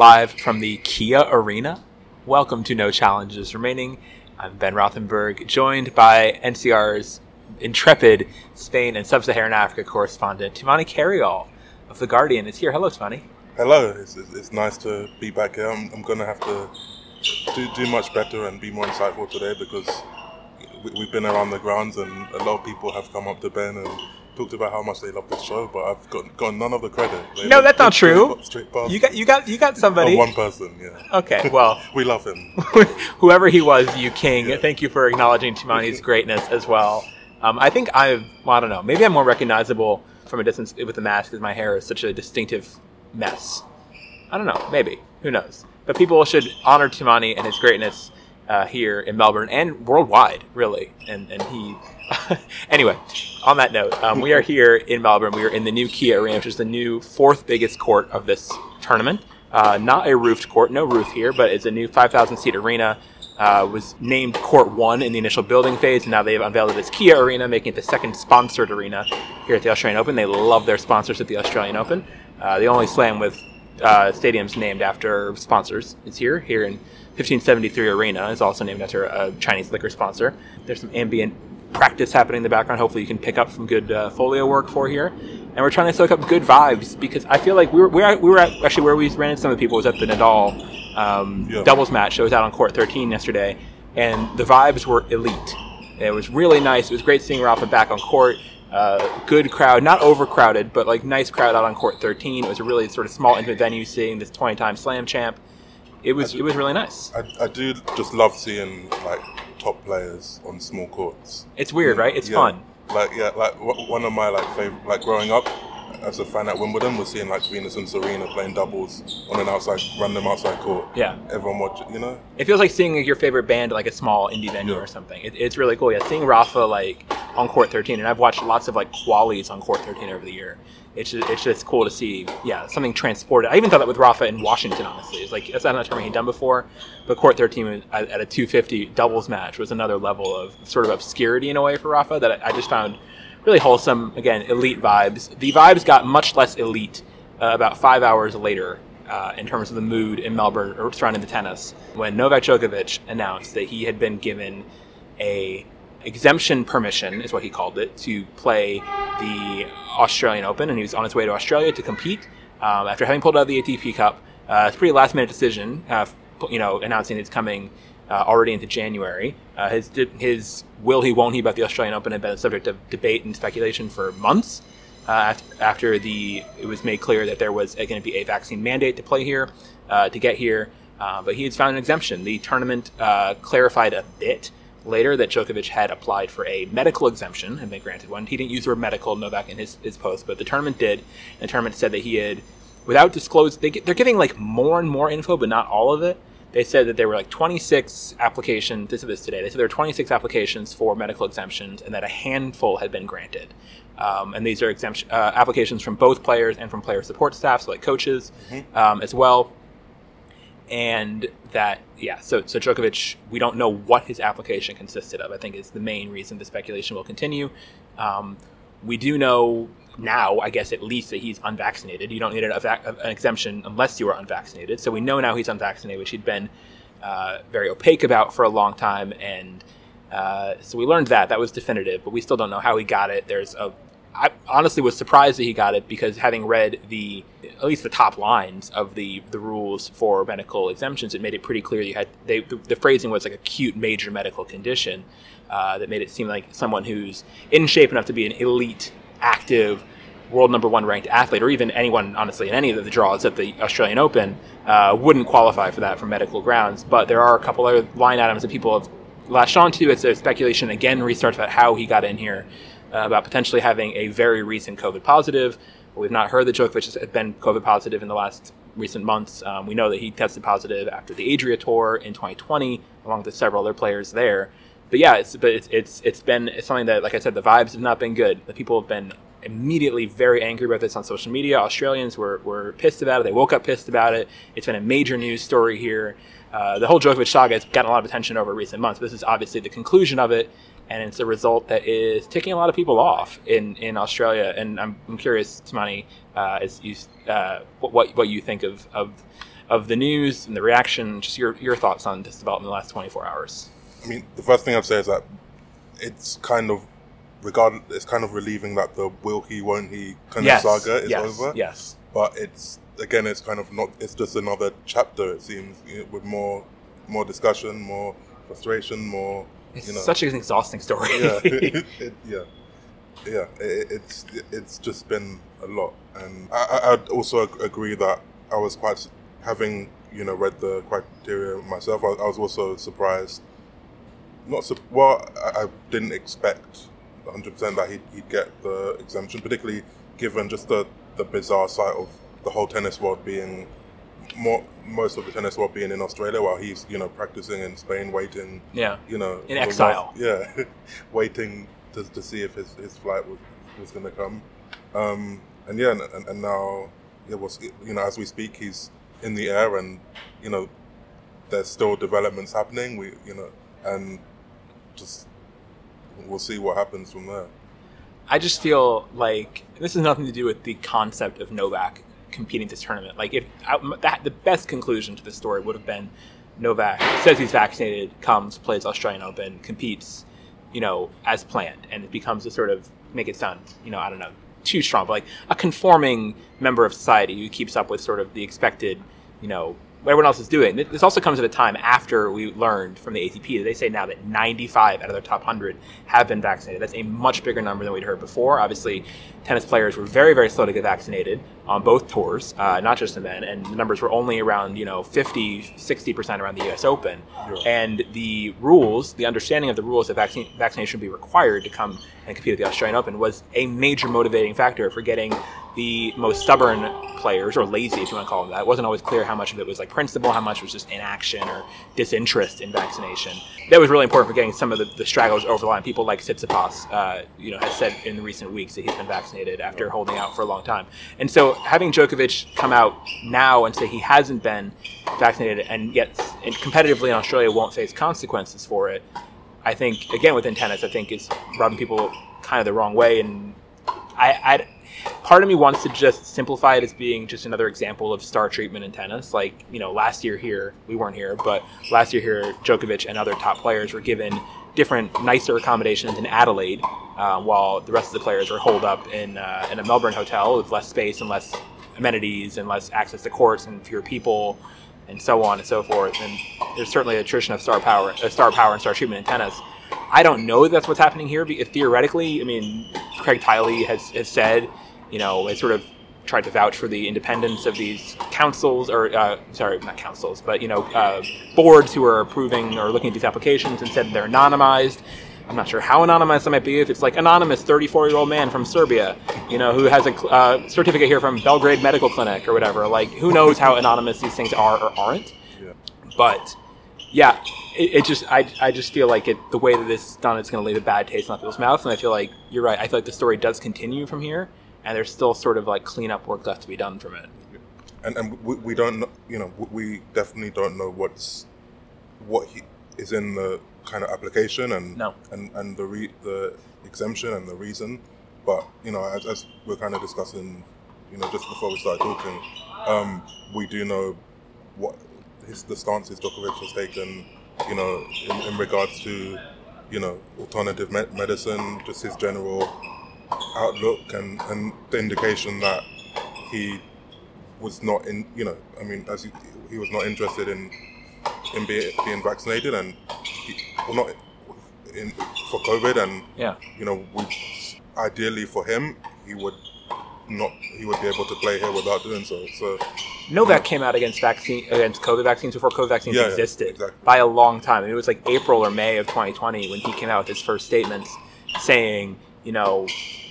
live from the Kia Arena. Welcome to No Challenges Remaining. I'm Ben Rothenberg, joined by NCR's intrepid Spain and Sub-Saharan Africa correspondent Tumaini Carayol of The Guardian is here. Hello, Tumaini. Hello, it's, it's, nice to be back here. I'm, I'm going to have to do, do much better and be more insightful today because we, we've been around the grounds and a lot of people have come up to Ben and talked about how much they love this show, but I've got, got none of the credit. They No, that's not true. You got you got you got oh, somebody. one person, yeah. Okay, well, We love him. whoever he was, you king. Yeah. Thank you for acknowledging Tumaini's greatness as well. Um, I think I, well, I don't know. Maybe I'm more recognizable from a distance with the mask because my hair is such a distinctive mess. I don't know. Maybe who knows? But people should honor Tumaini and his greatness uh, here in Melbourne and worldwide, really. And and he. anyway, on that note, um, we are here in Melbourne. We are in the new Kia Arena, which is the new fourth biggest court of this tournament. Uh, not a roofed court, no roof here, but it's a new 5,000 seat arena. Uh, was named Court One in the initial building phase, and now they've unveiled it as Kia Arena, making it the second sponsored arena here at the Australian Open. They love their sponsors at the Australian Open. Uh, the only slam with uh, stadiums named after sponsors is here. Here in 1573 Arena is also named after a Chinese liquor sponsor. There's some ambient practice happening in the background. Hopefully, you can pick up some good uh, foley work for here. And we're trying to soak up good vibes because I feel like we were we were, we were at, actually where we ran into some of the people was at the Nadal um, Yeah. doubles match that was out on court 13 yesterday, and the vibes were elite. It was really nice. It was great seeing Rafa back on court. Uh, good crowd, not overcrowded, but like nice crowd out on court 13. It was a really sort of small, intimate venue. Seeing this 20-time Slam champ, it was it was really nice. I, I do just love seeing like top players on small courts. It's weird, right? It's Yeah. fun. Like yeah, like w- one of my like favorite, like growing up as a fan at Wimbledon was seeing like Venus and Serena playing doubles on an outside random outside court. Yeah. Everyone watching, you know. It feels like seeing your favorite band at like a small indie venue Yeah. or something. It, it's really cool. Yeah, seeing Rafa like on court 13, and I've watched lots of like qualies on court 13 over the year. It's just, it's just cool to see, yeah, something transported. I even thought that with Rafa in Washington, honestly. It's like that's not a he'd done before, but court 13 at, at a 250 doubles match was another level of sort of obscurity in a way for Rafa that I, I just found really wholesome. Again, elite vibes. The vibes got much less elite uh, about five hours later uh, in terms of the mood in Melbourne or surrounding the tennis when Novak Djokovic announced that he had been given a exemption permission is what he called it to play the Australian Open and he was on his way to Australia to compete um, after having pulled out of the ATP Cup. Uh, it's a pretty last minute decision, uh, you know, announcing it's coming uh, already into January. Uh, his his will he won't he about the Australian Open had been a subject of debate and speculation for months. Uh, after, the it was made clear that there was going to be a vaccine mandate to play here, uh, to get here, uh, but he had found an exemption. The tournament uh, clarified a bit later that Djokovic had applied for a medical exemption and been granted one. He didn't use the word medical Novak in his, his post, but the tournament did. And the tournament said that he had, without disclose, they, they're giving like more and more info, but not all of it. They said that there were like 26 applications. This is this today. They said there were 26 applications for medical exemptions, and that a handful had been granted. Um, and these are exemption uh, applications from both players and from player support staff, so like coaches um, as well and that yeah so so Djokovic we don't know what his application consisted of I think is the main reason the speculation will continue. Um, we do know now I guess at least that he's unvaccinated. You don't need an, an exemption unless you are unvaccinated. So we know now he's unvaccinated which he'd been uh, very opaque about for a long time. And uh, so we learned that that was definitive but we still don't know how he got it. There's a I honestly was surprised that he got it because having read the at least the top lines of the the rules for medical exemptions, it made it pretty clear you had they the, the phrasing was like acute major medical condition uh, that made it seem like someone who's in shape enough to be an elite, active, world number one ranked athlete, or even anyone honestly in any of the draws at the Australian Open uh, wouldn't qualify for that for medical grounds. But there are a couple other line items that people have latched onto. It's a speculation again restarts about how he got in here uh, about potentially having a very recent COVID positive. We've not heard that Djokovic has been COVID positive in the last recent months. Um, we know that he tested positive after the Adria Tour in 2020, along with several other players there. But yeah, it's but it's it's, it's been it's something that, like I said, the vibes have not been good. The people have been immediately very angry about this on social media. Australians were, were pissed about it. They woke up pissed about it. It's been a major news story here. Uh, the whole Djokovic saga has gotten a lot of attention over recent months. This is obviously the conclusion of it, and it's a result that is ticking a lot of people off in, in Australia. And I'm, I'm curious, Tumaini, uh, as you uh, what what you think of of of the news and the reaction. Just your your thoughts on this development in the last 24 hours. I mean, the first thing I'd say is that it's kind of regard. It's kind of relieving that the will he, won't he kind yes. of saga is yes. over. Yes. But it's again, it's kind of not. It's just another chapter. It seems you know, with more, more discussion, more frustration, more. It's you know, such an exhausting story. yeah, it, it, yeah, yeah. It, it's it's just been a lot, and I, I'd also agree that I was quite having you know read the criteria myself. I, I was also surprised. Not su- well. I, I didn't expect 100 percent that he'd, he'd get the exemption, particularly given just the the bizarre sight of the whole tennis world being more most of the tennis world being in Australia while he's you know practicing in Spain, waiting yeah. you know, In exile. last- yeah, waiting to, to see if his, his flight was, was going to come. Um, and yeah, and, and, and now it was, you know, as we speak, he's in the air, and you know, there's still developments happening. We, you know, and just we'll see what happens from there. I just feel like this has nothing to do with the concept of Novak competing this tournament. Like if that the best conclusion to the story would have been Novak says he's vaccinated, comes, plays Australian Open, competes, you know, as planned, and it becomes a sort of make it sound, you know, I don't know, too strong, but like a conforming member of society who keeps up with sort of the expected, you know, what everyone else is doing. This also comes at a time after we learned from the ATP that they say now that 95 out of their top 100 have been vaccinated. That's a much bigger number than we'd heard before. Obviously, tennis players were very, very slow to get vaccinated on both tours, uh, not just the men, and the numbers were only around, you know, 50, 60% around the US Open. Yeah. And the rules, the understanding of the rules that vaccine, vaccination would be required to come and compete at the Australian Open was a major motivating factor for getting the most stubborn players, or lazy if you want to call them that. It wasn't always clear how much of it was like principle, how much was just inaction or disinterest in vaccination. That was really important for getting some of the, the stragglers over the line. People like Tsitsipas, uh, you know, has said in the recent weeks that he's been vaccinated after holding out for a long time. And so having Djokovic come out now and say he hasn't been vaccinated and yet and competitively in Australia won't face consequences for it, I think again within tennis, I think is rubbing people kind of the wrong way. And I, I, part of me wants to just simplify it as being just another example of star treatment in tennis. Like you know, last year here we weren't here, but last year here, Djokovic and other top players were given different, nicer accommodations in Adelaide, uh, while the rest of the players were holed up in uh, in a Melbourne hotel with less space and less amenities and less access to courts and fewer people and so on and so forth. And there's certainly attrition of star power, uh, star power and star treatment in tennis. I don't know that's what's happening here. Theoretically, I mean, Craig Tiley has, has said, you know, has sort of tried to vouch for the independence of these councils, or uh, sorry, not councils, but you know, uh, boards who are approving or looking at these applications, and said they're anonymized. I'm not sure how anonymous it might be. If it's like anonymous 34 year old man from Serbia, you know, who has a uh, certificate here from Belgrade Medical Clinic or whatever. Like, who knows how anonymous these things are or aren't? Yeah. But yeah, it, it just I, I just feel like it the way that this is done, it's going to leave a bad taste in people's mouths. And I feel like you're right. I feel like the story does continue from here, and there's still sort of like cleanup work left to be done from it. and and we, we don't know, you know we- we definitely don't know what's what he is in the kind of application and No. and and the re, the exemption and the reason but you know as, as we're kind of discussing you know just before we started talking um we do know what his the stances Djokovic has taken you know in, in regards to you know alternative me- medicine just his general outlook and and the indication that he was not in you know i mean as he, he was not interested in in be, being vaccinated and he, well not in for covid and Yeah. you know we ideally for him he would not he would be able to play here without doing so so Novak came out against vaccine against COVID vaccines before COVID vaccines Yeah, yeah, existed exactly. by a long time. I mean, it was like April or May of 2020 when he came out with his first statements saying, you know,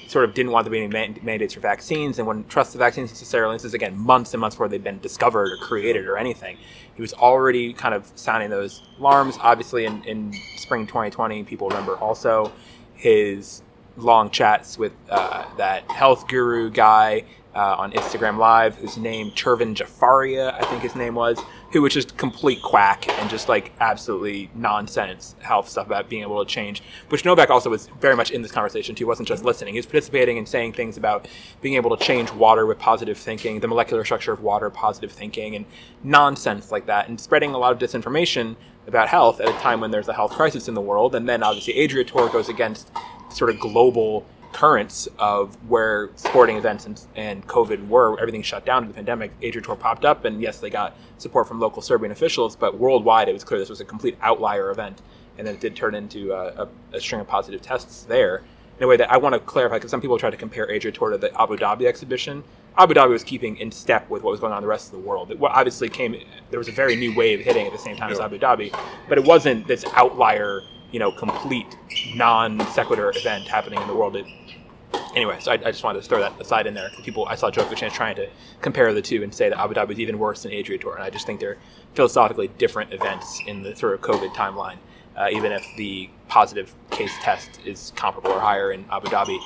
sort of didn't want there to be any man- mandates for vaccines and wouldn't trust the vaccines necessarily. This is again months and months before they'd been discovered or created or anything. He was already kind of sounding those alarms. Obviously, in, in spring 2020, people remember also his long chats with uh, that health guru guy uh, on Instagram Live, whose name Chervin Jafarieh, I think his name was, who was just complete quack and just like absolutely nonsense health stuff about being able to change. Which Novak also was very much in this conversation too. He wasn't just listening; he was participating and saying things about being able to change water with positive thinking, the molecular structure of water, positive thinking, and nonsense like that, and spreading a lot of disinformation about health at a time when there's a health crisis in the world. And then obviously Adria Tour goes against sort of global currents of where sporting events and, and COVID were, everything shut down in the pandemic, Adria Tour popped up, and yes, they got support from local Serbian officials, but worldwide it was clear this was a complete outlier event, and then it did turn into a, a, a string of positive tests there. In a way that I want to clarify, because some people try to compare Adria Tour to the Abu Dhabi exhibition. Abu Dhabi was keeping in step with what was going on in the rest of the world. It obviously came, there was a very new wave hitting at the same time yeah. as Abu Dhabi, but it wasn't this outlier you know, complete non sequitur event happening in the world. It, anyway, so I, I, just wanted to throw that aside in there. People, I saw Djordje Djokovic trying to compare the two and say that Abu Dhabi was even worse than Adria and I just think they're philosophically different events in the sort of COVID timeline. Uh, even if the positive case test is comparable or higher in Abu Dhabi.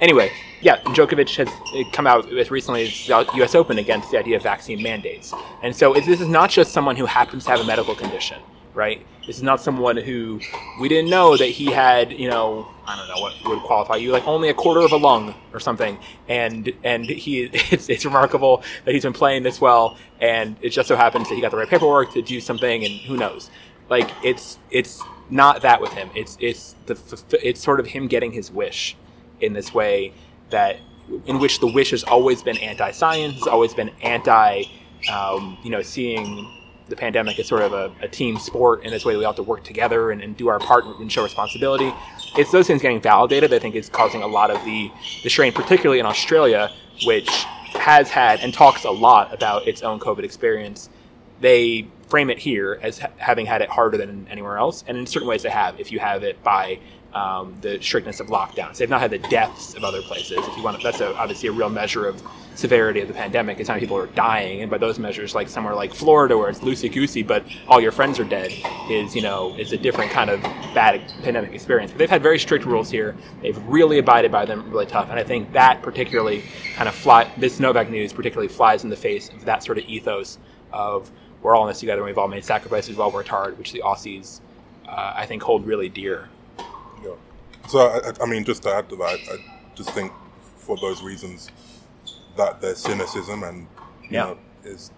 Anyway, yeah, Djokovic has come out as recently as the U.S. Open against the idea of vaccine mandates, and so this is not just someone who happens to have a medical condition right? This is not someone who we didn't know that he had, you know, I don't know what would qualify you, like only a quarter of a lung or something. And and he, it's, it's remarkable that he's been playing this well, and it just so happens that he got the right paperwork to do something, and who knows? Like it's it's not that with him. It's it's the it's sort of him getting his wish in this way that in which the wish has always been anti-science, has always been anti, um, you know, seeing the pandemic is sort of a, a team sport in this way we all have to work together and, and, do our part and show responsibility. It's those things getting validated that I think is causing a lot of the, the strain, particularly in Australia, which has had and talks a lot about its own COVID experience. They frame it here as ha- having had it harder than anywhere else, and in certain ways they have. If you have it by um, the strictness of lockdowns. They've not had the deaths of other places. If you want, to, that's a, obviously a real measure of severity of the pandemic. It's how many people are dying, and by those measures, like somewhere like Florida, where it's loosey goosey, but all your friends are dead, is you know is a different kind of bad pandemic experience. But they've had very strict rules here. They've really abided by them, really tough, and I think that particularly kind of fly. This Novak news particularly flies in the face of that sort of ethos of we're all in this together. and We've all made sacrifices. While We've all worked hard, which the Aussies, uh, I think, hold really dear. So I, I, mean, just to add to that, I, just think for those reasons that their cynicism and you yeah. know is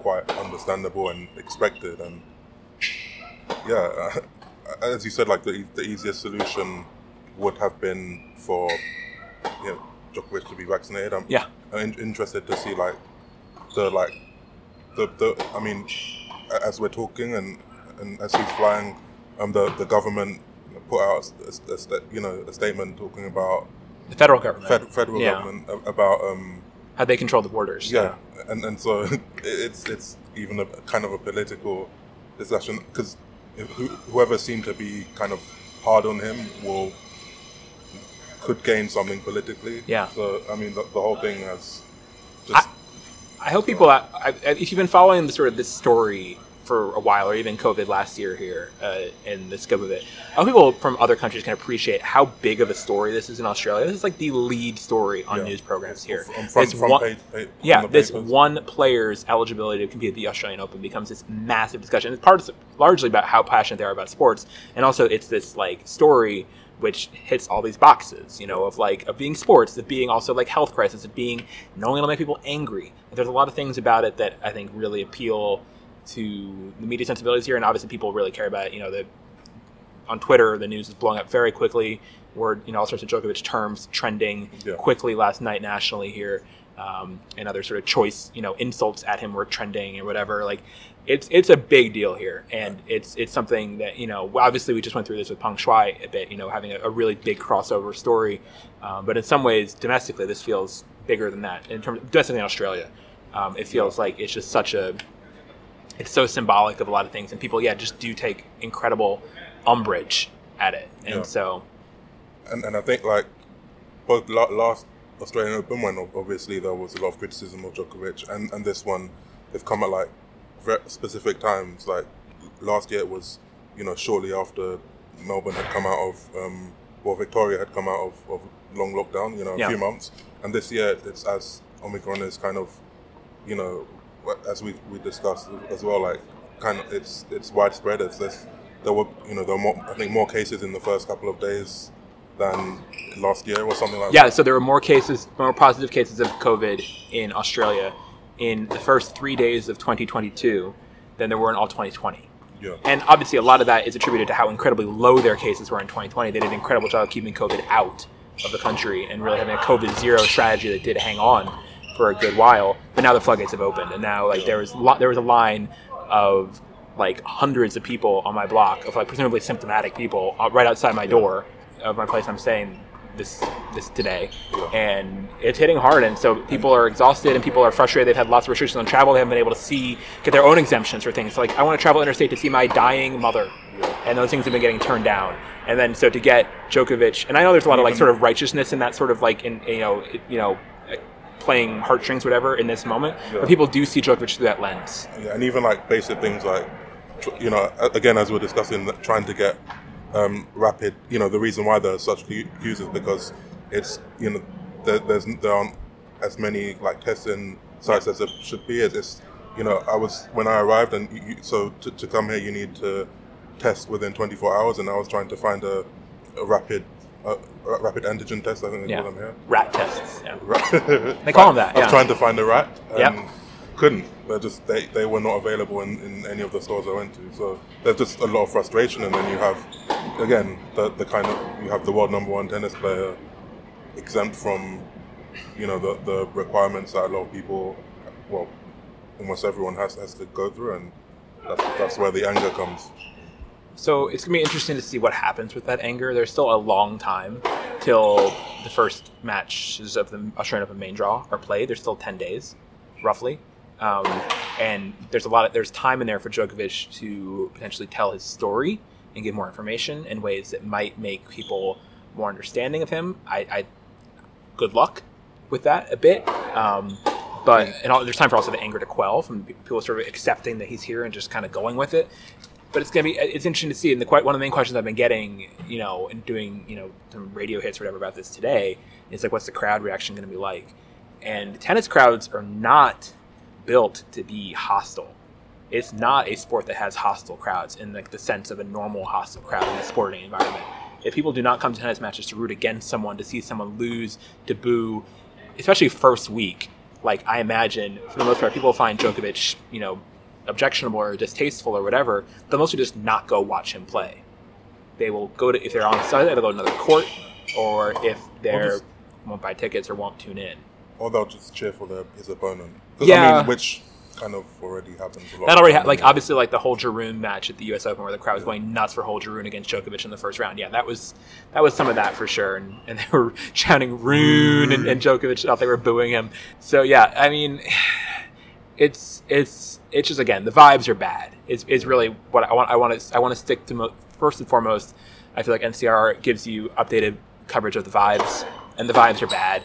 quite understandable and expected, and yeah, as you said, like the the easiest solution would have been for you know Djokovic to be vaccinated. I'm, yeah, I'm interested to see like the like the the I mean, as we're talking and and as he's flying, um, the the government put out a, a, you know a statement talking about the federal government, fed, federal yeah. government about um, how they control the borders. Yeah, yeah. and and so it's it's even a kind of a political discussion because whoever seemed to be kind of hard on him will could gain something politically. Yeah. So I mean, the, the whole thing has just. I, I hope people. I, I, if you've been following the sort of this story for a while, or even COVID last year here uh, in the scope of it. I hope people from other countries can appreciate how big of a story this is in Australia. This is like the lead story on yeah. news programs here. From, from, from one, page, page, yeah, this one player's eligibility to compete at the Australian Open becomes this massive discussion. It's part of, largely about how passionate they are about sports, and also it's this like story which hits all these boxes, you know, of like of being sports, of being also like health crisis, of being knowing it'll make people angry. There's a lot of things about it that I think really appeal to the media sensibilities here, and obviously people really care about it. You know, the on Twitter the news is blowing up very quickly. Word, you know, all sorts of Djokovic terms trending yeah. quickly last night nationally here, um, and other sort of choice, you know, insults at him were trending or whatever. Like, it's it's a big deal here, and it's it's something that you know. Obviously, we just went through this with Peng Shuai a bit, you know, having a, a really big crossover story. Um, but in some ways, domestically, this feels bigger than that. In terms, of, domestically in Australia, um, it feels like it's just such a it's so symbolic of a lot of things, and people, yeah, just do take incredible umbrage at it, and yeah. so. And, and I think like both last Australian Open when obviously there was a lot of criticism of Djokovic, and, and this one they've come at like very specific times. Like last year it was, you know, shortly after Melbourne had come out of, um, well, Victoria had come out of, of long lockdown, you know, a yeah. few months, and this year it's as Omicron is kind of, you know, as we we discussed as well, like kind of it's it's widespread. It's this there were you know there were more, I think more cases in the first couple of days than last year or something like Yeah, that. Yeah, so there were more cases, more positive cases of COVID in Australia in the first three days of 2022 than there were in all 2020. Yeah. And obviously, a lot of that is attributed to how incredibly low their cases were in 2020. They did an incredible job of keeping COVID out of the country and really having a COVID zero strategy that did hang on for a good while. But now the floodgates have opened, and now like there was lo- there was a line of like hundreds of people on my block of like presumably symptomatic people uh, right outside my door of my place I'm staying this this today, and it's hitting hard. And so people are exhausted and people are frustrated. They've had lots of restrictions on travel. They haven't been able to see get their own exemptions for things. like I want to travel interstate to see my dying mother, and those things have been getting turned down. And then so to get Djokovic, and I know there's a lot of like sort of righteousness in that sort of like in you know you know playing heartstrings whatever in this moment, Yeah. but people do see Djokovic through that lens. Yeah, and even like basic things like, you know, again as we're discussing, trying to get um, rapid. You know, the reason why there are such que- queues is because it's you know there, there's there aren't as many like testing sites as there should be. It's, you know I was when I arrived and you- so to, to come here you need to test within 24 hours, and I was trying to find a, a rapid a, a rapid antigen test. I think they Yeah, call them here. rat tests. Yeah. They call 'em that, I was trying to find a rat. And Yep. Um, couldn't. They just they, they were not available in, in any of the stores I went to. So there's just a lot of frustration, and then you have again the the kind of you have the world number one tennis player exempt from you know the the requirements that a lot of people, well, almost everyone has has to go through, and that's that's where the anger comes. So it's gonna be interesting to see what happens with that anger. There's still a long time till the first matches of the Australian Open main draw are played. There's still ten days, roughly, um, and there's a lot of there's time in there for Djokovic to potentially tell his story and give more information in ways that might make people more understanding of him. I, I good luck with that a bit. Um, but and all, there's time for also the anger to quell from people sort of accepting that he's here and just kind of going with it. But it's gonna be it's interesting to see. And the one of the main questions I've been getting, you know, and doing you know some radio hits or whatever about this today is like, what's the crowd reaction to be like? And tennis crowds are not built to be hostile. It's not a sport that has hostile crowds in like the sense of a normal hostile crowd in a sporting environment. If people do not come to tennis matches to root against someone, to see someone lose, to boo, especially first week, like I imagine for the most part, people find Djokovic, you know, objectionable or distasteful or whatever. They'll mostly just not go watch him play. They will go to if they're on site, they'll go to another court, or if they're just- won't buy tickets or won't tune in. Or they'll just cheer for their, his opponent. Yeah. I mean, which kind of already happens a lot. That already ha- like obviously like the Holger Rune match at the U.S. Open where the crowd was going nuts for Holger Rune against Djokovic in the first round. Yeah, that was that was some of that for sure, and, and they were chanting Rune and, and Djokovic thought they were booing him. So yeah, I mean, it's it's it's just again the vibes are bad. It's, it's really what I want. I want to I want to stick to mo- first and foremost. I feel like NCR gives you updated coverage of the vibes, and the vibes are bad.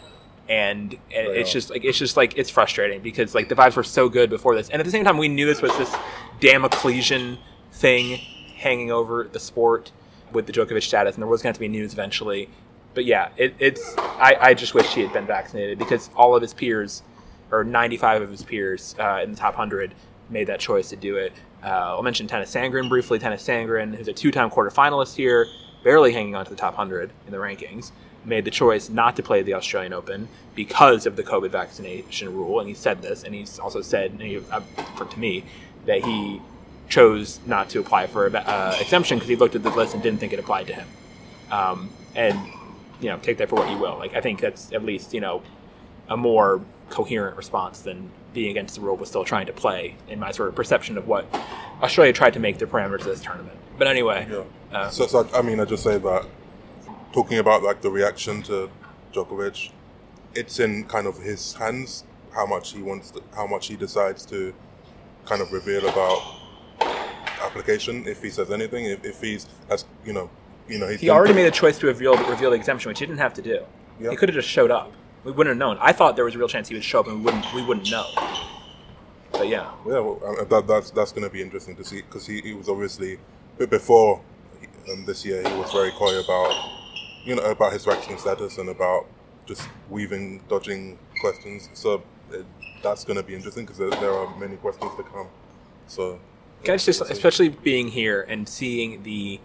And, it's just like it's just like it's frustrating because like the vibes were so good before this, and at the same time we knew this was this damn Damoclesian thing hanging over the sport with the Djokovic status, and there was going to to be news eventually. But yeah, it, it's I, I just wish he had been vaccinated because all of his peers, or 95 of his peers uh, in the top 100, made that choice to do it. Uh, I'll mention Tennys Sandgren briefly. Tennys Sandgren, who's a two-time quarterfinalist here, barely hanging on to the top 100 in the rankings, made the choice not to play the Australian Open because of the COVID vaccination rule. And he said this, and he's also said, he, uh, for, to me, that he chose not to apply for an uh, exemption because he looked at the list and didn't think it applied to him. Um, and you know, take that for what you will. Like I think that's at least you know a more coherent response than being against the rule but still trying to play. In my sort of perception of what Australia tried to make the parameters of this tournament. But anyway, Yeah. uh, so, so I mean, I just say that talking about like the reaction to Djokovic, it's in kind of his hands how much he wants, to, how much he decides to kind of reveal about application. If he says anything, if, if he's as you know, you know, he's he already made a choice to reveal reveal the exemption, which he didn't have to do. Yeah. He could have just showed up. We wouldn't have known. I thought there was a real chance he would show up and we wouldn't we wouldn't know. But yeah, Yeah, well, uh, that, that's that's going to be interesting to see because he, he was obviously but before um, this year he was very coy about you know about his vaccine status and about just weaving, dodging questions. So it, that's going to be interesting because there, there are many questions to come. So Guys, just especially being here and seeing the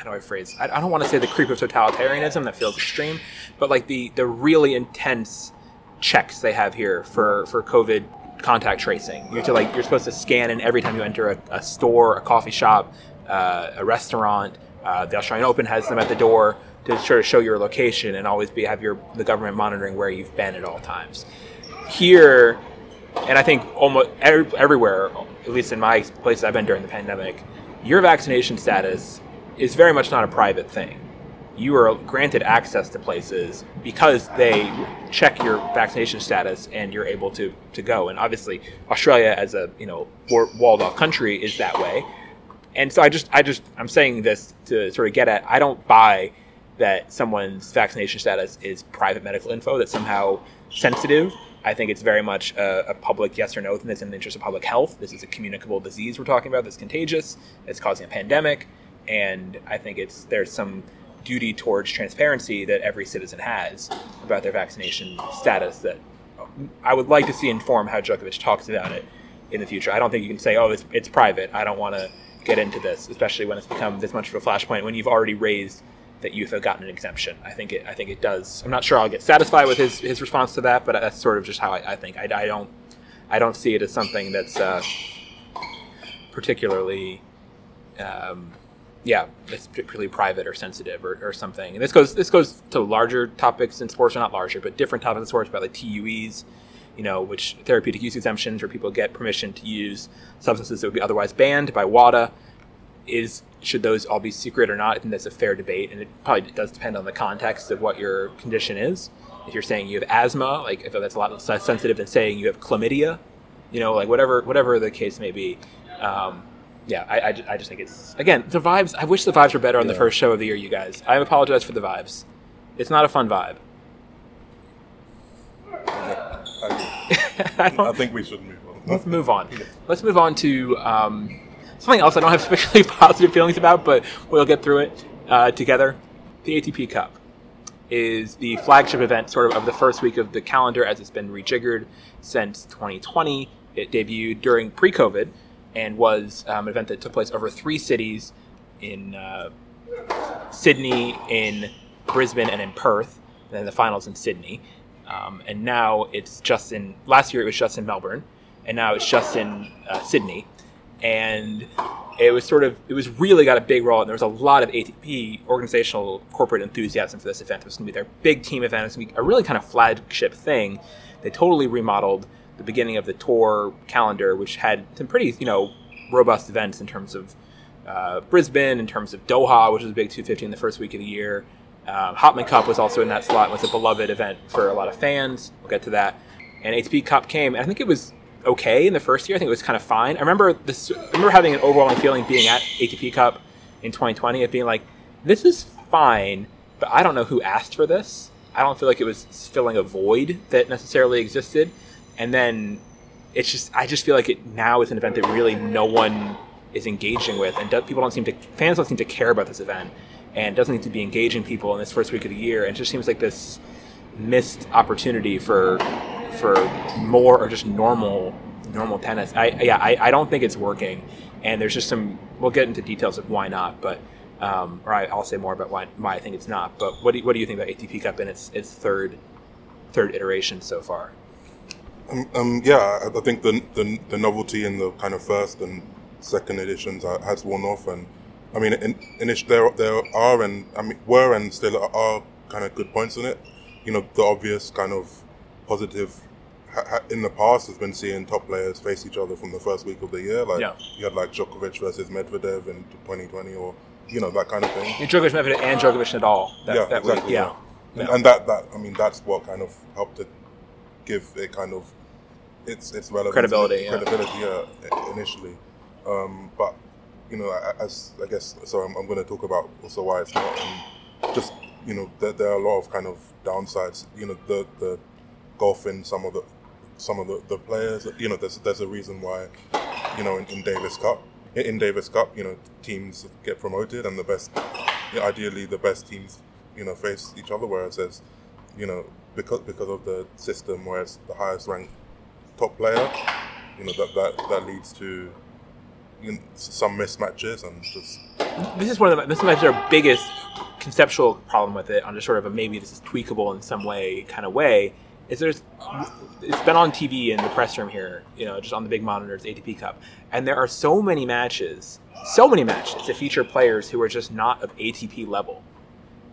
how do I phrase? I, I don't want to say the creep of totalitarianism that feels extreme, but like the the really intense checks they have here for for COVID contact tracing. You have to like you're supposed to scan in every time you enter a, a store, a coffee shop, uh, a restaurant. Uh, the Australian Open has them at the door to sort of show your location and always be have your the government monitoring where you've been at all times. Here, and I think almost every, everywhere, at least in my places I've been during the pandemic, your vaccination status is very much not a private thing. You are granted access to places because they check your vaccination status and you're able to, to go. And obviously, Australia, as a you know walled off country, is that way. And so I just I just I'm saying this to sort of get at I don't buy that someone's vaccination status is private medical info that's somehow sensitive I think it's very much a, a, public yes or no thing that's in the interest of public health. This is a communicable disease we're talking about that's contagious, it's causing a pandemic, and I think it's there's some duty towards transparency that every citizen has about their vaccination status that I would like to see inform how Djokovic talks about it in the future. I don't think you can say, oh, it's, it's private. I don't want to get into this, especially when it's become this much of a flashpoint when you've already raised that youth have gotten an exemption. I think it. I think it does. I'm not sure I'll get satisfied with his, his response to that, but that's sort of just how I, I think. I, I, don't. I don't see it as something that's uh, particularly, um, yeah, it's particularly private or sensitive or, or something. And this goes this goes to larger topics in sports, or not larger, but different topics in sports about like TUEs. You know, which therapeutic use exemptions, where people get permission to use substances that would be otherwise banned by WADA is should those all be secret or not? I think that's a fair debate, and it probably does depend on the context of what your condition is. If you're saying you have asthma, like if that's a lot less sensitive than saying you have chlamydia, you know, like whatever whatever the case may be. Um, yeah, I, I, I, just think it's again the vibes. I wish the vibes were better on yeah. the first show of the year, you guys. I apologize for the vibes. It's not a fun vibe. I, I, think we should move on. Let's move on. Let's move on to. Um, something else I don't have especially positive feelings about, but we'll get through it uh, together. The ATP Cup is the flagship event, sort of, of the first week of the calendar, as it's been rejiggered since 2020. It debuted during pre-COVID and was um, an event that took place over three cities in uh, Sydney, in Brisbane, and in Perth. And then the finals in Sydney. Um, and now it's just in. Last year it was just in Melbourne, and now it's just in uh, Sydney and it was sort of it was really got a big role and there was a lot of ATP organizational corporate enthusiasm for this event. It was going to be their big team event. It was going to be a really kind of flagship thing. They totally remodeled the beginning of the tour calendar, which had some pretty you know robust events in terms of uh, Brisbane, in terms of Doha, which was a big 250 in the first week of the year. Um, Hopman Cup was also in that slot. Was a beloved event for a lot of fans. We'll get to that. And ATP Cup came. and I think it was okay in the first year. I think it was kind of fine. I remember this. I remember having an overwhelming feeling being at ATP Cup in 2020 of being like, this is fine, but I don't know who asked for this. I don't feel like it was filling a void that necessarily existed. And then it's just, I just feel like it now is an event that really no one is engaging with, and people don't seem to, fans don't seem to care about this event, and doesn't seem to be engaging people in this first week of the year. And it just seems like this missed opportunity for for more or just normal normal tennis. I yeah, I, I don't think it's working, and there's just some. We'll get into details of why not, but um, or I, will say more about why, why I think it's not. But what do you, what do you think about ATP Cup in its its third third iteration so far? Um, um, yeah, I think the, the, the novelty in the kind of first and second editions has worn off, and I mean, in, in there there are and I mean were and still are kind of good points in it. You know, the obvious kind of positive in the past has been seeing top players face each other from the first week of the year. Like yeah. you had like Djokovic versus Medvedev in 2020, or you know that kind of thing. Djokovic, Medvedev, and Djokovic Nadal. That, yeah, that exactly. Week. Yeah. yeah. And, and, that that I mean that's what kind of helped to give it kind of its its relevance, credibility, credibility yeah. initially. Um, but you know, as I guess, so I'm, I'm going to talk about also why it's not, and just you know, there, there are a lot of kind of downsides. You know, the the golfing some of the some of the, the players. You know, there's there's a reason why, you know, in, in Davis Cup, in Davis Cup, you know, teams get promoted and the best, you know, ideally the best teams, you know, face each other. Whereas there's, you know, because because of the system where it's the highest ranked top player, you know that that, that leads to you know, some mismatches and just this is one of the this is our biggest conceptual problem with it on just sort of a maybe this is tweakable in some way kind of way is there's it's been on TV in the press room here, you know, just on the big monitors, ATP Cup, and there are so many matches, so many matches to feature players who are just not of ATP level.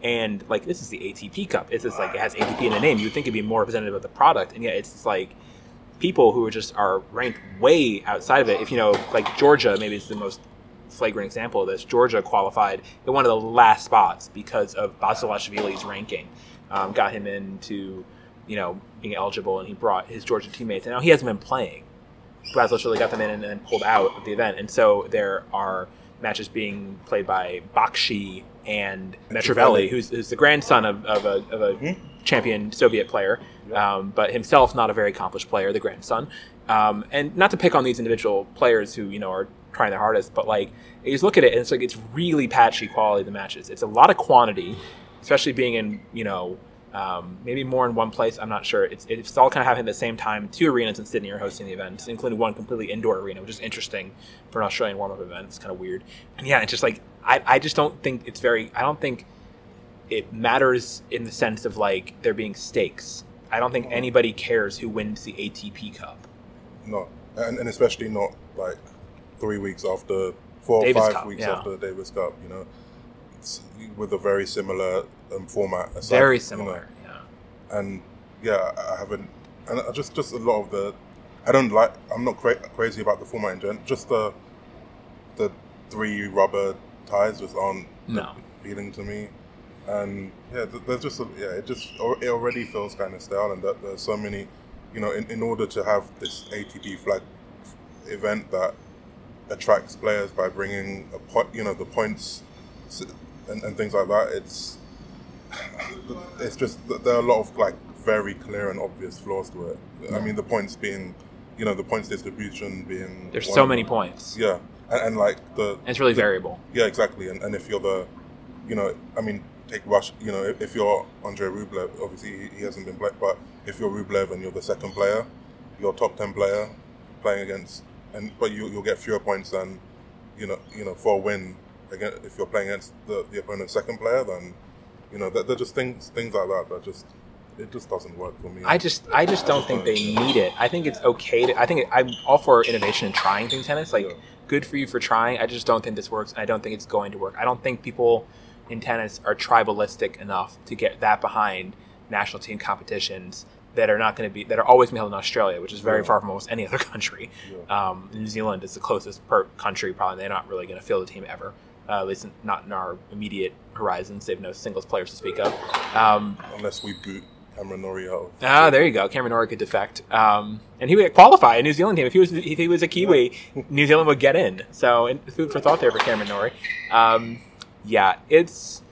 And like this is the ATP Cup. It's just like it has ATP in the name. You'd think it'd be more representative of the product, and yet it's like people who are just are ranked way outside of it. If you know, like Georgia, maybe it's the most flagrant example of this. Georgia qualified in one of the last spots because of Basilashvili's ranking, um, got him into you know being eligible, and he brought his Georgia teammates. And now he hasn't been playing. Basilashvili got them in and then pulled out of the event, and so there are matches being played by Bakshi and Metreveli, who's, who's the grandson of, of a, of a mm-hmm. champion Soviet player, um, but himself not a very accomplished player, the grandson. Um, and not to pick on these individual players who you know are trying their hardest, but like you just look at it and it's like it's really patchy quality of the matches. It's a lot of quantity, especially being in you know um, maybe more in one place. I'm not sure. It's, it's all kind of happening at the same time. Two arenas in Sydney are hosting the event, including one completely indoor arena, which is interesting for an Australian warm up event. It's kind of weird. And yeah, it's just like, I, I just don't think it's very, I don't think it matters in the sense of like there being stakes. I don't think anybody cares who wins the ATP Cup. No, and, and especially not like three weeks after, four Davis or five Cup, weeks yeah. after the Davis Cup, you know with a very similar um, format. Aside, very similar, you know. yeah. And yeah, I haven't, and I just just a lot of the, I don't like. I'm not cra- crazy about the format in general. Just the the three rubber ties just aren't no. appealing to me. And yeah, there's just a, yeah, it just it already feels kind of stale, and that there's so many, you know, in, in order to have this ATP flag event that attracts players by bringing a point, you know, the points and, and things like that. It's it's just there are a lot of like very clear and obvious flaws to it. I mean, the points being, you know, the points distribution being. There's so many points. Yeah, and, and like the. And it's really the, variable. Yeah, exactly. And, and if you're the, you know, I mean, take Rush. You know, if, you're Andre Rublev, obviously he, hasn't been played, but if you're Rublev and you're the second player, you're top ten player, playing against, and but you you'll get fewer points than, you know, you know, for a win again, if you're playing against the, the opponent's second player, then you know they're, just things things like that that just it just doesn't work for me. I just I just don't think they need it. I think it's okay to. I think I'm all for innovation and trying things tennis. Like yeah. good for you for trying. I just don't think this works. I don't think it's going to work. I don't think people in tennis are tribalistic enough to get that behind national team competitions that are not going to be that are always held in Australia, which is very yeah. far from almost any other country. Yeah. Um, New Zealand is the closest per country. Probably they're not really going to field a team ever uh, at least not in our immediate horizons. They have no singles players to speak of. Um, Unless we boot Cameron Norrie out. Ah, there you go. Cameron Norrie could defect, um, and he would qualify a New Zealand team. If he was if he was a Kiwi, yeah. New Zealand would get in. So, food for thought there for Cameron Norrie. Um, yeah, it's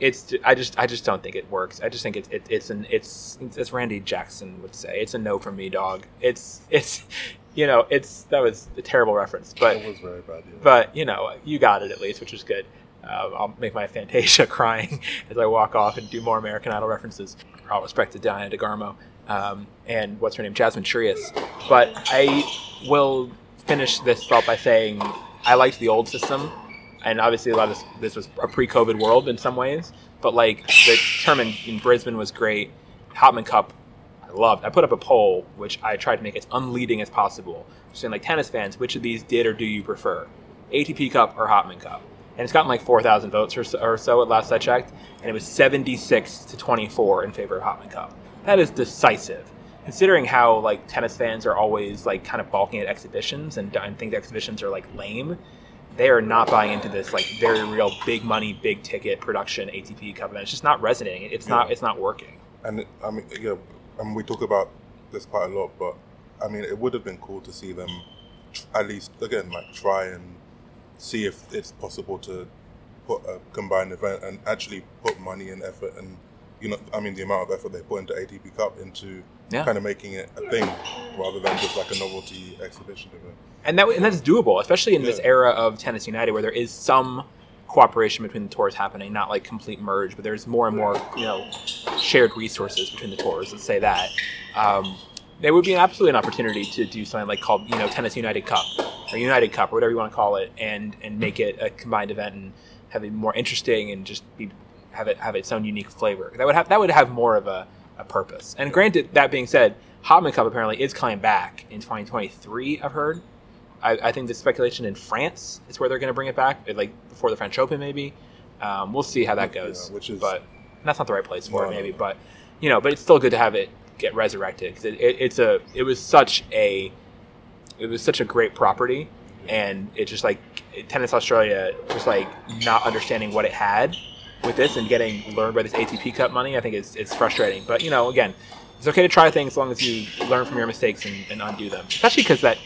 it's I just I just don't think it works. I just think it's it, it's an it's as Randy Jackson would say, it's a no for me, dog. It's it's you know, it's that was a terrible reference, but it was very bad. Yeah. But you know, you got it at least, which is good. Uh, I'll make my Fantasia crying as I walk off and do more American Idol references. All respect to Diana DeGarmo um, and what's her name, Jasmine Trias. But I will finish this thought by saying I liked the old system, and obviously a lot of this, this was a pre-COVID world in some ways. But like the tournament in Brisbane was great. Hopman Cup loved. I put up a poll which I tried to make as unleading as possible, saying like tennis fans, which of these did or do you prefer, ATP Cup or Hopman Cup? And it's gotten like four thousand votes or so, or so at last I checked, and it was seventy six to twenty four in favor of Hopman Cup. That is decisive, considering how like tennis fans are always like kind of balking at exhibitions and, and think exhibitions are like lame. They are not buying into this like very real big money, big ticket production ATP Cup event. It's just not resonating. It's yeah. not. It's not working. And I mean, yeah, I mean, we talk about this quite a lot, but I mean, it would have been cool to see them at least again like try and see if it's possible to put a combined event and actually put money and effort and you know I mean the amount of effort they put into ATP Cup into yeah. kind of making it a thing rather than just like a novelty exhibition event. And that and that's doable, especially in yeah. this era of Tennis United where there is some cooperation between the tours happening, not like complete merge, but there's more and more you know shared resources between the tours. Let's say that. Um, there would be an absolutely an opportunity to do something like called you know Tennis United Cup or United Cup or whatever you want to call it, and and make it a combined event and have it more interesting and just be have it have its own unique flavor. That would have that would have more of a, a purpose. And granted, that being said, Hopman Cup apparently is coming back in 2023. I've heard. I, I think the speculation in France is where they're going to bring it back, like before the French Open, maybe. Um, we'll see how that goes. Yeah, which is- but that's not the right place for No, it, no. maybe. But you know, but it's still good to have it get resurrected because it, it, it's a it was such a it was such a great property, and it just like tennis Australia just like not understanding what it had with this and getting learned by this ATP Cup money. I think it's it's frustrating, but you know, again. It's okay to try things as long as you learn from your mistakes and, and undo them. Especially because that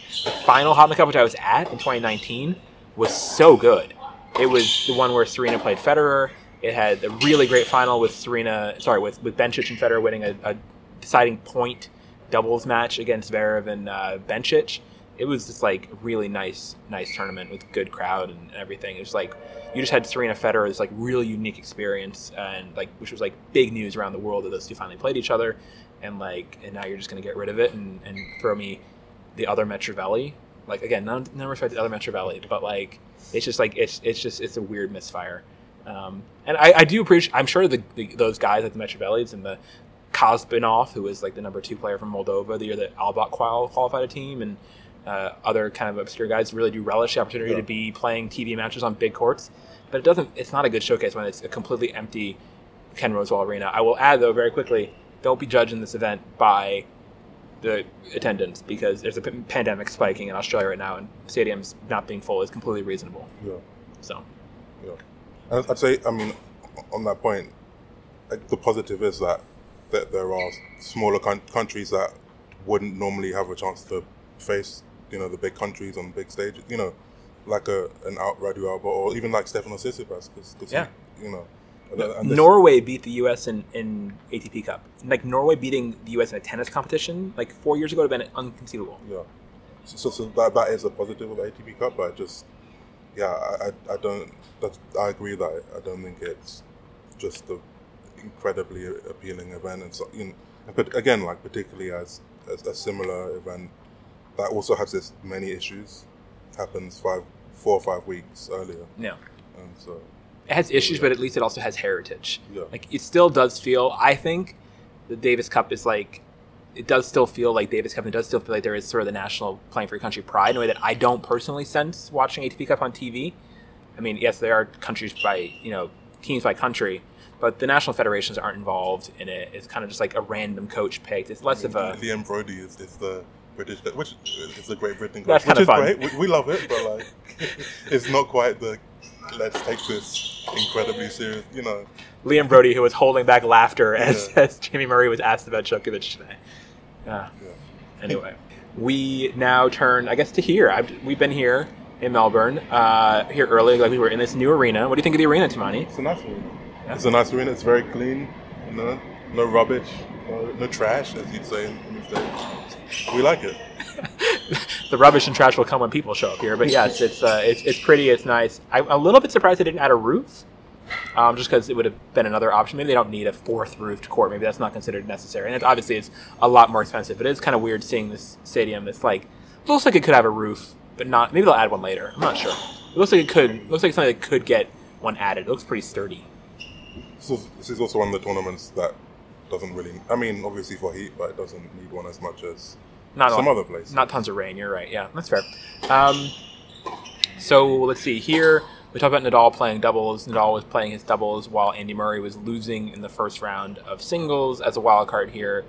final Hopman Cup, which I was at in 2019, was so good. It was the one where Serena played Federer. It had a really great final with Serena, sorry, with with Bencic and Federer winning a, a deciding point doubles match against Zverev and uh, Bencic. It was just like really nice, nice tournament with good crowd and everything. It was like you just had Serena Federer, this like really unique experience, and like which was like big news around the world that those two finally played each other, and like and now you're just gonna get rid of it and, and throw me the other Metreveli. Like again, none, none respect to the other Metreveli, but like it's just like it's it's just it's a weird misfire. Um, and I, I do appreciate. I'm sure the, the those guys at the Metro Metrevelis and the Cozbinov, who was like the number two player from Moldova the year that Albot qual- qualified a team, and uh, other kind of obscure guys really do relish the opportunity Yeah. to be playing TV matches on big courts. But it doesn't. It's not a good showcase when it's a completely empty Ken Rosewall Arena. I will add though very quickly, don't be judging this event by the attendance because there's a p- pandemic spiking in Australia right now, and stadiums not being full is completely reasonable. Yeah. So Yeah, and I'd say, I mean, on that point, like, the positive is that that there are smaller coun- countries that wouldn't normally have a chance to face, you know, the big countries on big stages. You know, like a an out Radu Albot or even like Stefano Tsitsipas, because Yeah. you know, and, and this- Norway beat the U.S. in, in ATP Cup. Like Norway beating the U.S. in a tennis competition like four years ago would have been inconceivable. Yeah. So, so, so that, that is a positive of the ATP Cup, but I just, yeah, I, I, I don't, I agree that I don't think it's just a incredibly appealing event. And so, you know, but again, like particularly as, as a similar event that also has this many issues, happens five, four or five weeks earlier. Yeah. And so, It has issues, but at least it also has heritage. yeah. Like it still does feel. I think the Davis Cup is like. It does still feel like Davis Cup, and it does still feel like there is sort of the national playing for your country pride in a way that I don't personally sense watching ATP Cup on TV. I mean, yes, there are countries by you know teams by country, but the national federations aren't involved in it. It's kind of just like a random coach picked. It's less of a Liam Broady is, is the British, which is the Great Britain That's which kinda is fun. great. We, we love it, but like, it's not quite the let's take this incredibly serious. You know, Liam Broady who was holding back laughter as, Yeah. as Jamie Murray was asked about Djokovic today. Uh, Yeah. Anyway, we now turn, I guess, to here. I've, we've been here in Melbourne, uh, here early, like we were in this new arena. What do you think of the arena, Tumaini? it's a nice arena. Yeah. It's a nice arena. It's very clean. You know, no rubbish, no, no trash, as you'd say in these days. We like it. the rubbish and trash will come when people show up here, but yes, it's uh, it's, it's pretty, it's nice. I'm a little bit surprised they didn't add a roof, um, just because it would have been another option. Maybe they don't need a fourth roofed court. Maybe that's not considered necessary. And it's, obviously, it's a lot more expensive. But it is kind of weird seeing this stadium. It's like it looks like it could have a roof, but not. Maybe they'll add one later. I'm not sure. It looks like it could. It looks like something that could get one added. It looks pretty sturdy. This is, this is also one of the tournaments that doesn't really. I mean, obviously for heat, but it doesn't need one as much as Not some all- other places. Not tons of rain. You're right. Yeah, that's fair. Um, so let's see here. We talked about Nadal playing doubles. Nadal was playing his doubles while Andy Murray was losing in the first round of singles as a wild card here.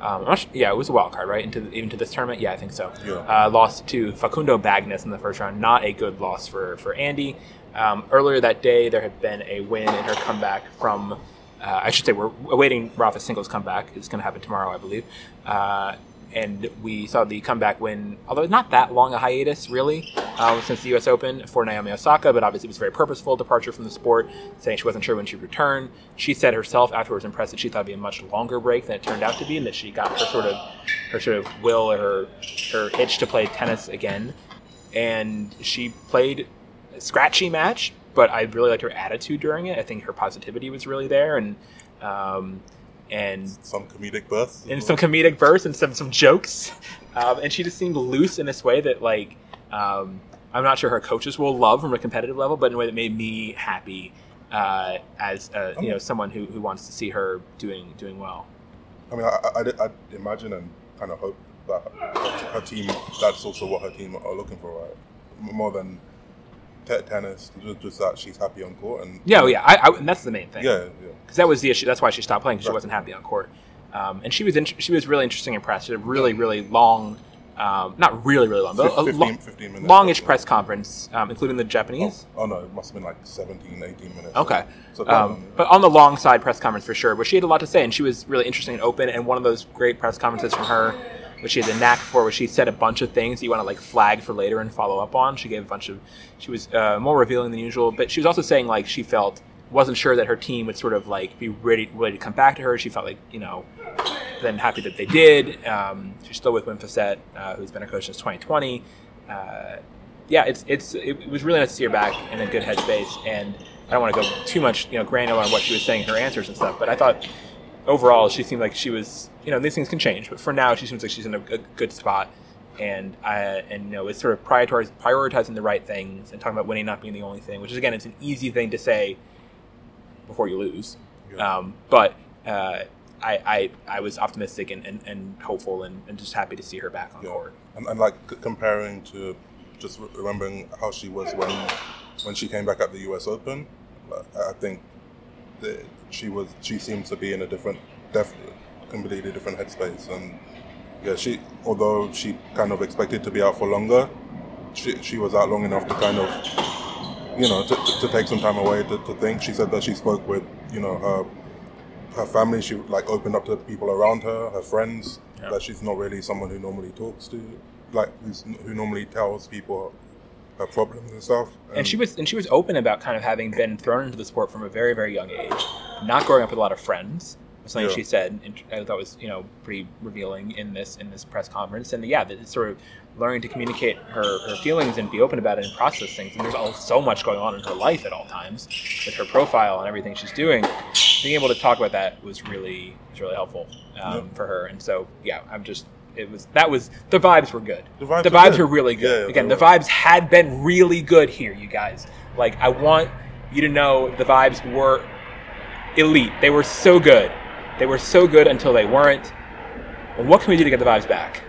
Um, I'm not su- yeah, it was a wild card, right? Into the, even to this tournament. Yeah, I think so. Yeah. Uh, lost to Facundo Bagnis in the first round. Not a good loss for for Andy. Um, earlier that day, there had been a win in her comeback from. Uh, I should say we're awaiting Rafa's singles comeback. It's going to happen tomorrow, I believe. Uh, and we saw the comeback win, although not that long a hiatus, really, um, since the U.S. Open for Naomi Osaka, but obviously it was a very purposeful departure from the sport, saying she wasn't sure when she'd return. She said herself afterwards impressed that she thought it'd be a much longer break than it turned out to be, and that she got her sort of her sort of will or her her itch to play tennis again. And she played a scratchy match, but I really liked her attitude during it. I think her positivity was really there, and um, and some comedic bursts, and some comedic bursts, and some some jokes, um, and she just seemed loose in this way that like um, I'm not sure her coaches will love from a competitive level, but in a way that made me happy uh, as uh, you know someone who, who wants to see her doing doing well. I mean, I, I, I imagine and kind of hope that her team that's also what her team are looking for, right? More than tennis, just, just, that she's happy on court and yeah, oh, yeah, I, I, and that's the main thing. Yeah, yeah. Because that was the issue. That's why she stopped playing because right. she wasn't happy on court. Um, and she was in, she was really interesting and press. She had a really really long um, not really, really long, but 15, a 15 minutes longish press conference, um, including the Japanese. Oh, oh, no, it must have been like 17, 18 minutes. Okay. So, um, but on the long side press conference for sure. But she had a lot to say, and she was really interesting and open. And one of those great press conferences from her, which she had a knack for, where she said a bunch of things you want to like flag for later and follow up on. She gave a bunch of, she was uh, more revealing than usual, but she was also saying like she felt wasn't sure that her team would sort of like be ready ready to come back to her. She felt like you know then happy that they did. Um, she's still with Wim uh, who's been a coach since 2020. Uh, yeah, it's it's it was really nice to see her back in a good headspace, and I don't want to go too much you know granular on what she was saying her answers and stuff, but I thought overall she seemed like she was you know these things can change, but for now she seems like she's in a, a good spot, and I and you know it's sort of prioritizing prioritizing the right things and talking about winning not being the only thing, which is again it's an easy thing to say before you lose, yeah. um, but. Uh, I, I, I was optimistic and, and, and hopeful and, and just happy to see her back on yeah. court. And, and like c- comparing to just remembering how she was when when she came back at the U.S. Open, I think that she was she seems to be in a different, def, completely different headspace. And yeah, she although she kind of expected to be out for longer, she she was out long enough to kind of you know to, to, to take some time away to, to think. She said that she spoke with you know her her family, she like opened up to people around her, her friends. Yeah. That she's not really someone who normally talks to, like who normally tells people her problems and stuff. And, and, she was and she was open about kind of having been thrown into the sport from a very very young age, not growing up with a lot of friends. Something yeah. she said, I thought was you know pretty revealing in this in this press conference. And yeah, that sort of learning to communicate her, her feelings and be open about it and process things. And there's all, so much going on in her life at all times with her profile and everything she's doing. Being able to talk about that was really was really helpful um, for her. And so yeah, I'm just it was that was the vibes were good. The vibes, the vibes were, were, really good. Yeah, Again, the vibes had been really good here, you guys. Like I want you to know the vibes were elite. They were so good. They were so good until they weren't. And what can we do to get the vibes back?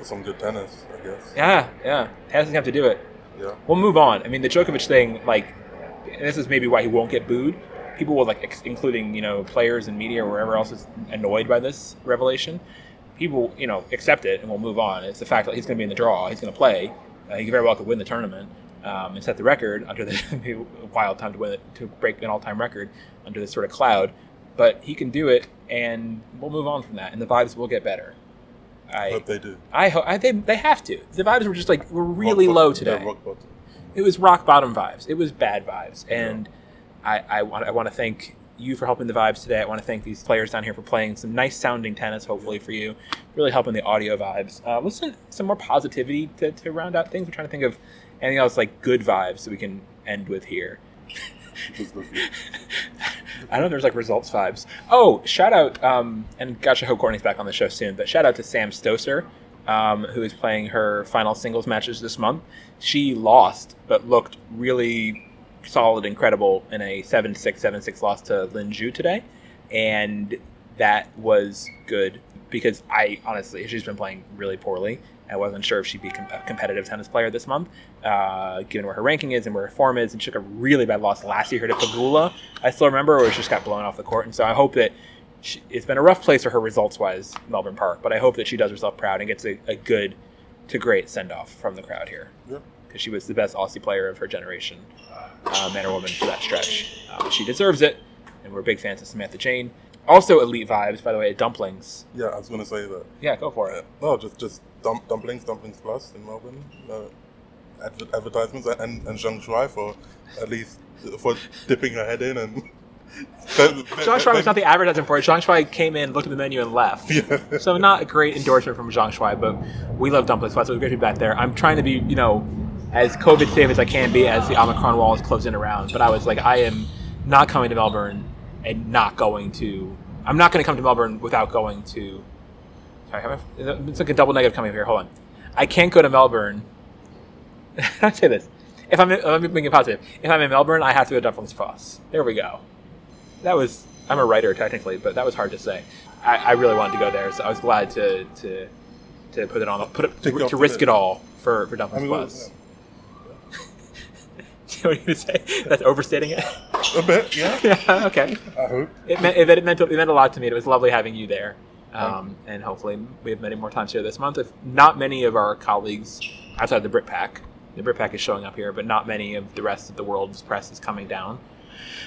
for some good tennis, I guess. Yeah, yeah. Tennis doesn't have to do it. Yeah. We'll move on. I mean, the Djokovic thing, like, this is maybe why he won't get booed. People will like, ex- including you know, players and media or wherever else is annoyed by this revelation. People, you know, accept it and we'll move on. It's the fact that he's going to be in the draw. He's going to play. Uh, he very well could win the tournament um, and set the record under the wild time to win it to break an all-time record under this sort of cloud. But he can do it, and we'll move on from that, and the vibes will get better. I hope they do. I hope they they have to. The vibes were just like were really rock low today. It was rock bottom vibes. It was bad vibes, and yeah. I, I want I want to thank you for helping the vibes today. I want to thank these players down here for playing some nice sounding tennis, hopefully for you, really helping the audio vibes. Uh, listen, some more positivity to, to round out things. We're trying to think of anything else like good vibes that we can end with here. I don't know there's like results vibes. Oh, shout out, um, and gosh, I hope Courtney's back on the show soon. But shout out to Sam Stosur, um, who is playing her final singles matches this month. She lost, but looked really solid, incredible in a 7 6 7 6 loss to Lin Zhu today. And that was good because I honestly, she's been playing really poorly. I wasn't sure if she'd be a competitive tennis player this month, uh, given where her ranking is and where her form is. And she took a really bad loss last year to Pegula. I still remember where she just got blown off the court. And so I hope that she, it's been a rough place for her results wise, Melbourne Park. But I hope that she does herself proud and gets a, a good to great send off from the crowd here. Because she was the best Aussie player of her generation, uh, man or woman, for that stretch. Uh, she deserves it. And we're big fans of Samantha Jane. Also, elite vibes, by the way, dumplings. Yeah, I was going to say that. Yeah, go for it. No, just just dum- dumplings, dumplings plus in Melbourne. Uh, adver- advertisements and and Zhang Shuai for at least for dipping her head in and. Zhang Shuai was not the advertisement for it. Zhang Shuai came in, looked at the menu, and left. Yeah. So not a great endorsement from Zhang Shuai, but we love dumplings plus. So it was great to be back there. I'm trying to be, you know, as COVID safe as I can be as the Omicron wall is closing around. But I was like, I am not coming to Melbourne and not going to. I'm not going to come to Melbourne without going to. Sorry, it's like a double negative coming here. Hold on. I can't go to Melbourne. I say this? If I'm, let me make it positive. If I'm in Melbourne, I have to go to Dumplings Plus. There we go. That was. I'm a writer technically, but that was hard to say. I, I really wanted to go there, so I was glad to to, to put it on. Put it to, to the risk list. it all for for I Dumplings mean, Foss. what you say? That's overstating it. a bit, yeah. yeah. Okay. I hope. It meant it, it meant it meant a lot to me. It was lovely having you there, um, and hopefully we have many more times here this month. If not many of our colleagues outside the BritPack, the BritPack is showing up here, but not many of the rest of the world's press is coming down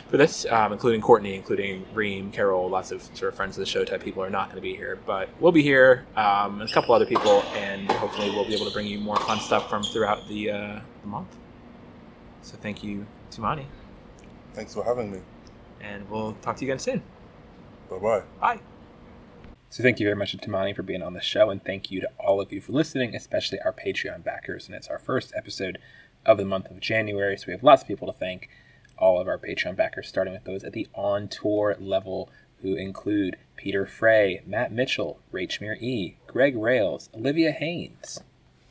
for this, um, including Courtney, including Reem, Carol, lots of sort of friends of the show type people are not going to be here, but we'll be here, um, and a couple other people, and hopefully we'll be able to bring you more fun stuff from throughout the, uh, the month. So thank you, Tumaini, Thanks for having me. and we'll talk to you again soon. Bye bye. Bye. So thank you very much to Tumaini for being on the show, and thank you to all of you for listening, especially our Patreon backers. And it's our first episode of the month of January, so we have lots of people to thank. All of our Patreon backers, starting with those at the on tour level, who include Peter Frey, Matt Mitchell, Rachmere E, Greg Rails, Olivia Haynes,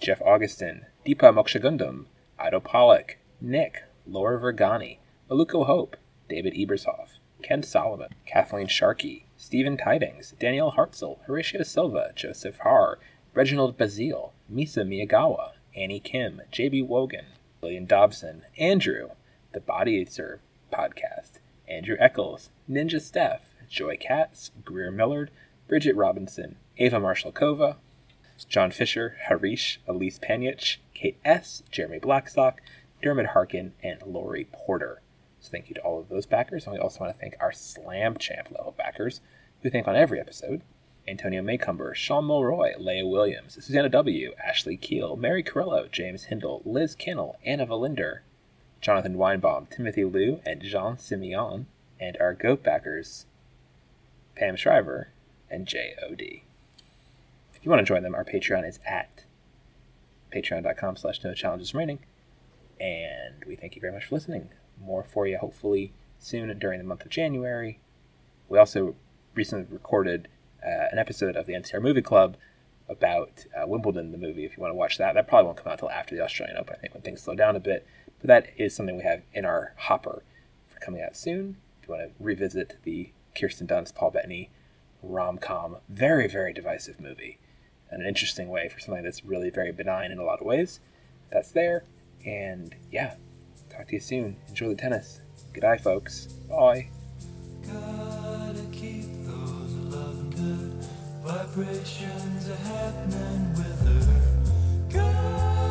Jeff Augustin, Deepa Mokshagundam, Ido Pollock, Nick, Laura Vergani, Maluko Hope, David Ebershoff, Ken Solomon, Kathleen Sharkey, Stephen Tidings, Danielle Hartzell, Horatio Silva, Joseph Haar, Reginald Bazile, Misa Miyagawa, Annie Kim, JB Wogan, William Dobson, Andrew, The Body Serve Podcast, Andrew Eccles, Ninja Steph, Joy Katz, Greer Millard, Bridget Robinson, Ava Marshall Kova, John Fisher, Harish, Elise Panyich, Kate S., Jeremy Blackstock, Dermot Harkin, and Lori Porter. So thank you to all of those backers. And we also want to thank our Slam Champ level backers, who thank on every episode. Antonio Maycumber, Sean Mulroy, Leah Williams, Susanna W., Ashley Keel, Mary Carrillo, James Hindle, Liz Kennel, Anna Valinder, Jonathan Weinbaum, Timothy Liu, and Jean Simeon, and our GOAT backers, Pam Shriver and J.O.D. If you want to join them, our Patreon is at patreon.com slash no challenges remaining. And we thank you very much for listening. More for you hopefully soon during the month of January. We also recently recorded uh, an episode of the NCR Movie Club about uh, Wimbledon, the movie. If you want to watch that, that probably won't come out until after the Australian Open, I think, when things slow down a bit. But that is something we have in our hopper for coming out soon. If you want to revisit the Kirsten Dunst, Paul Bettany rom com, very, very divisive movie, and an interesting way for something that's really very benign in a lot of ways, that's there. And yeah, talk to you soon. Enjoy the tennis. Good eye, folks. Bye. vibrations happening with her.